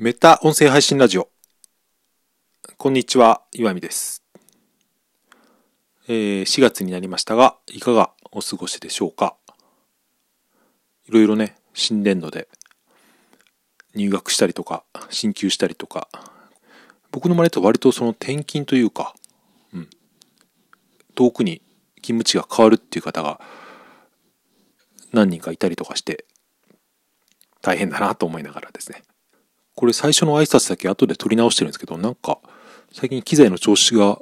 メタ音声配信ラジオ。こんにちは、岩見です。えー4月になりましたが、いかがお過ごしでしょうか？いろいろね、新年度で入学したりとか、進級したりとか、僕の周りと割とその転勤というか、うん、遠くに勤務地が変わるっていう方が何人かいたりとかして、大変だなと思いながらですね。これ最初の挨拶だけ後で撮り直してるんですけど、なんか最近機材の調子が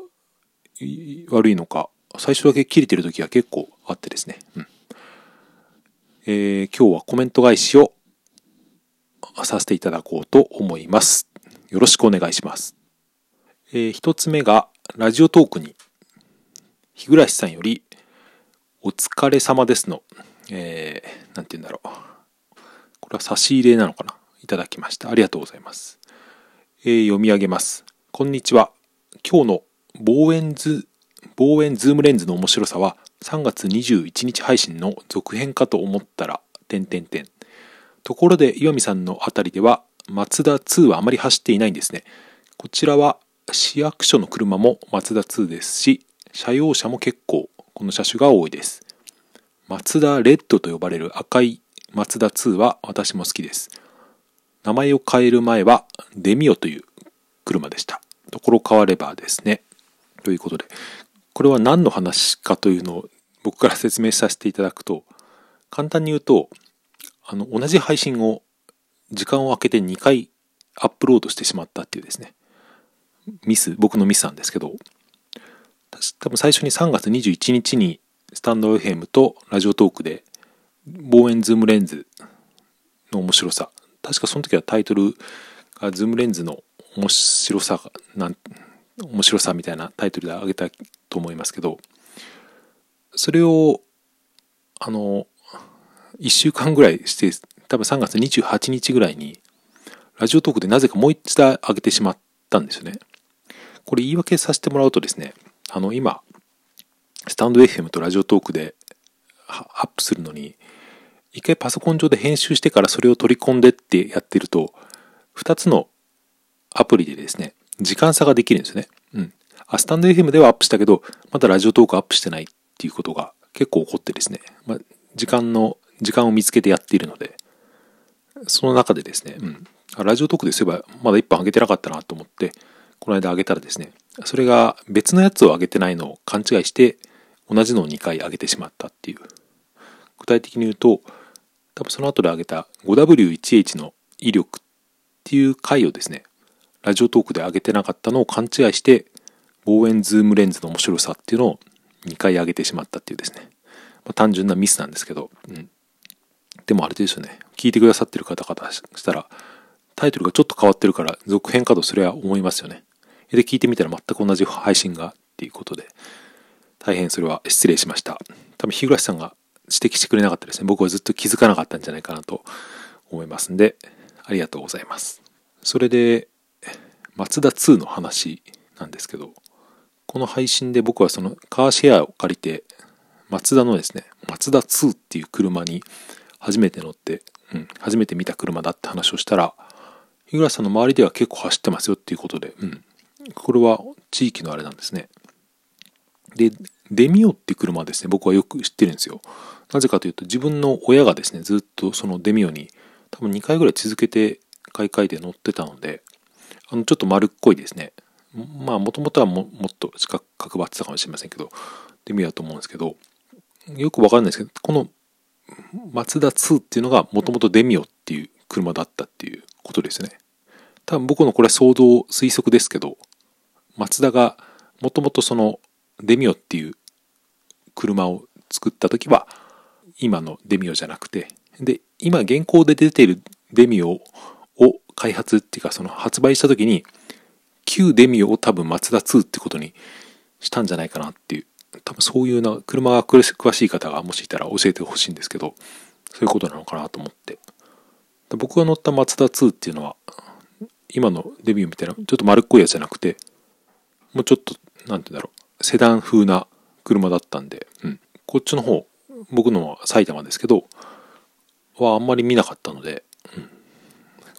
悪いのか、最初だけ切れてる時が結構あってですね。うん。えー今日はコメント返しをさせていただこうと思います。よろしくお願いします。えー一つ目が、ラジオトークに、日暮さんより、お疲れ様ですの、えー、なんて言うんだろう。これは差し入れなのかな？いただきました。ありがとうございます。えー読み上げます。こんにちは。今日の望遠ズ、望遠ズームレンズの面白さは3月21日配信の続編かと思ったら、点点点。ところで岩見さんのあたりでは、マツダ2はあまり走っていないんですね。こちらは市役所の車もマツダ2ですし、車用車も結構この車種が多いです。マツダレッドと呼ばれる赤いマツダ2は私も好きです。名前を変える前はデミオという車でした。ところ変わればですね。ということで、これは何の話かというのを僕から説明させていただくと、簡単に言うと、あの、同じ配信を時間を空けて2回アップロードしてしまったっていうですね、ミス、僕のミスなんですけど、多分最初に3月21日にスタンド FM とラジオトークで望遠ズームレンズの面白さ確かその時はタイトルがズームレンズの面白さがなん面白さみたいなタイトルで挙げたと思いますけどそれをあの1週間ぐらいして多分3月28日ぐらいにラジオトークでなぜかもう一度上げてしまったんですよね。これ言い訳させてもらうとですねあの今スタンド FM とラジオトークでアップするのに一回パソコン上で編集してからそれを取り込んでってやってると、二つのアプリでですね、時間差ができるんですよね。うん。あ、スタンド FM ではアップしたけど、まだラジオトークアップしてないっていうことが結構起こってですね、まあ、時間の、時間を見つけてやっているので、その中でですね、うん。ラジオトークでそういえばまだ一本上げてなかったなと思って、この間上げたらですね、それが別のやつを上げてないのを勘違いして、同じのを2回上げてしまったっていう。具体的に言うと、多分その後で挙げた 5W1H の威力っていう回をですね、ラジオトークで上げてなかったのを勘違いして、望遠ズームレンズの面白さっていうのを2回上げてしまったっていうですね、まあ、単純なミスなんですけど、うん。でもあれですよね、聞いてくださってる方々したら、タイトルがちょっと変わってるから続編かとそれは思いますよね。で、聞いてみたら全く同じ配信がっていうことで、大変それは失礼しました。多分、日暮さんが指摘してくれなかったですね。僕はずっと気づかなかったんじゃないかなと思いますんで、ありがとうございます。それで、マツダ2の話なんですけど、この配信で僕はそのカーシェアを借りて、マツダのですね、マツダ2っていう車に初めて乗って、うん、初めて見た車だって話をしたら、日暮さんの周りでは結構走ってますよっていうことで、うん、これは地域のあれなんですね。で、デミオって車ですね、僕はよく知ってるんですよ。なぜかというと、自分の親がですね、ずっとそのデミオに多分2回ぐらい続けて買い替えて乗ってたので、あの、ちょっと丸っこいですね。まあ、もともとはももっと四角角張ってたかもしれませんけど、デミオだと思うんですけど、よくわかんないですけど、このマツダ2っていうのがもともとデミオっていう車だったっていうことですね。多分僕のこれは想像推測ですけど、マツダがもともとそのデミオっていう車を作った時は今のデミオじゃなくてで今現行で出ているデミオを開発っていうかその発売した時に旧デミオを多分マツダ2ってことにしたんじゃないかなっていう多分そういうな車が詳しい方がもしいたら教えてほしいんですけどそういうことなのかなと思って。僕が乗ったマツダ2っていうのは今のデミオみたいなちょっと丸っこいやつじゃなくてもうちょっとなんて言うんだろう。セダン風な車だったんで、うん、こっちの方僕のは埼玉ですけどはあんまり見なかったので、うん、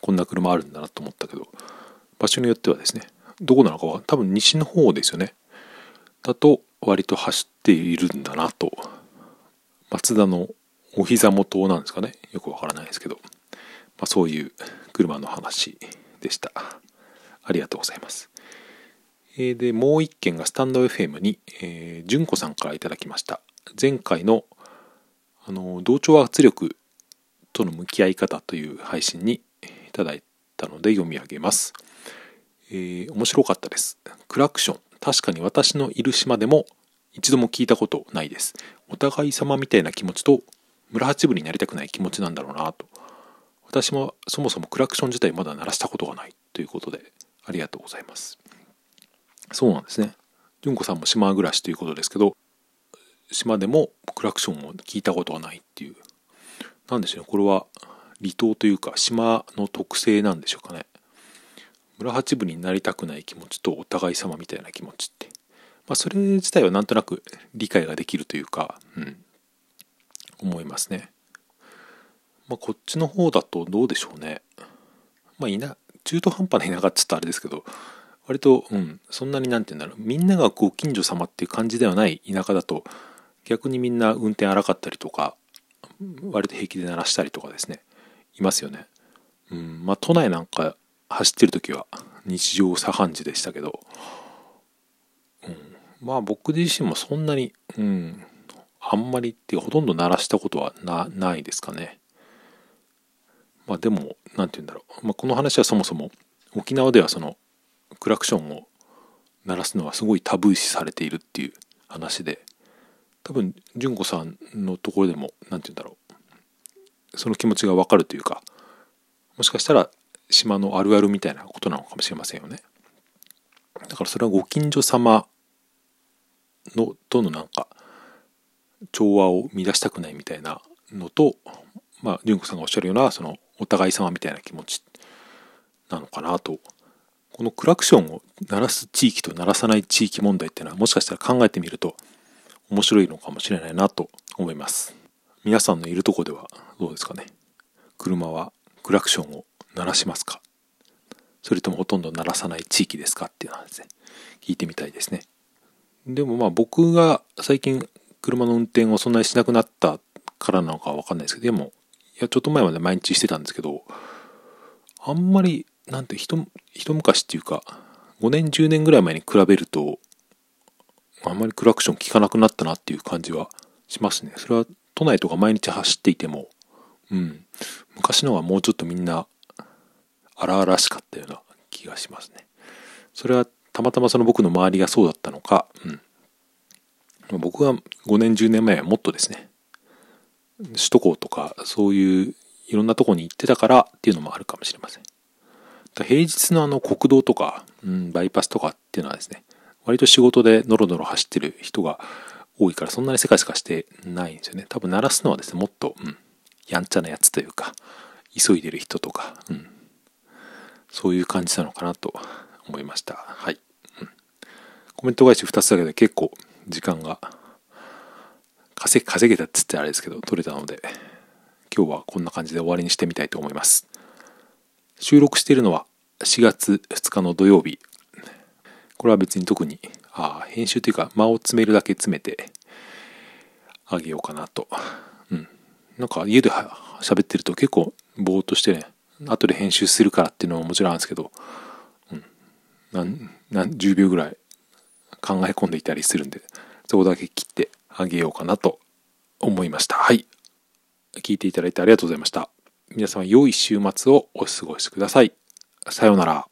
こんな車あるんだなと思ったけど、場所によってはですね、どこなのかは多分西の方ですよね。だと割と走っているんだなと。松田のお膝元なんですかね。よくわからないですけど。まあ、そういう車の話でした。ありがとうございます。え、で、もう一件がスタンド FM に、えー、純子さんから頂きました。前回の、あの、同調圧力との向き合い方という配信にいただいたので読み上げます。えー、面白かったです。クラクション。確かに私のいる島でも一度も聞いたことないです。お互い様みたいな気持ちと村八分になりたくない気持ちなんだろうなと。私もそもそもクラクション自体まだ鳴らしたことがないということでありがとうございます。そうなんですね。純子さんも島暮らしということですけど、島でもクラクションを聞いたことがないっていう。なんでしょうね。これは離島というか島の特性なんでしょうかね。村八分になりたくない気持ちとお互い様みたいな気持ちって。まあそれ自体はなんとなく理解ができるというか、うん。思いますね。まあこっちの方だとどうでしょうね。まあいな、中途半端な田舎っつったらあれですけど、割と、うん、そんなになんて言うんだろう、みんながご近所様っていう感じではない田舎だと、逆にみんな運転荒かったりとか、割と平気で鳴らしたりとかですね、いますよね。うん、まあ都内なんか走ってる時は日常茶飯事でしたけど、うん、まあ僕自身もそんなに、うん、あんまりってほとんど鳴らしたことはなないですかね。まあでも、何て言うんだろう。まあ、この話はそもそも沖縄ではそのクラクションを鳴らすのはすごいタブー視されているっていう話で多分純子さんのところでも何て言うんだろう。その気持ちがわかるというかもしかしたら島のあるあるみたいなことなのかもしれませんよね。だからそれはご近所様のとのなんか調和を乱したくないみたいなのとまあ純子さんがおっしゃるようなそのお互い様みたいな気持ちなのかなとこのクラクションを鳴らす地域と鳴らさない地域問題っていうのはもしかしたら考えてみると面白いのかもしれないなと思います。皆さんのいるとこではどうですかね？車はクラクションを鳴らしますか？それともほとんど鳴らさない地域ですかっていうのはですね、聞いてみたいですね。でもまあ僕が最近車の運転をそんなにしなくなったからなのかわかんないですけど、でも、いや、ちょっと前まで毎日してたんですけど、あんまりなんて一一昔っていうか5年10年ぐらい前に比べるとあんまりクラクション効かなくなったなっていう感じはしますね。それは都内とか毎日走っていてもうん。昔のはもうちょっとみんな荒々しかったような気がしますね。それはたまたまその僕の周りがそうだったのか、うん、僕は5年10年前はもっとですね。首都高とかそういういろんなとこに行ってたからっていうのもあるかもしれません。平日のあの国道とか、うん、バイパスとかっていうのはですね、割と仕事でノロノロ走ってる人が多いからそんなにせかせかしてないんですよね。多分鳴らすのはですね、もっと、うん、やんちゃなやつというか、急いでる人とか、うん、そういう感じなのかなと思いました。はい。うん、コメント返し2つだけで結構時間が稼稼げたっつってあれですけど、取れたので、今日はこんな感じで終わりにしてみたいと思います。収録しているのは4月2日の土曜日。これは別に特に、あ、編集というか間を詰めるだけ詰めてあげようかなと。うん。なんか家で喋ってると結構ぼーっとしてね、後で編集するからっていうのももちろんあるんですけど、うん。何、何、10秒ぐらい考え込んでいたりするんで、そこだけ切ってあげようかなと思いました。はい。聞いていただいてありがとうございました。皆様良い週末をお過ごしください。さようなら。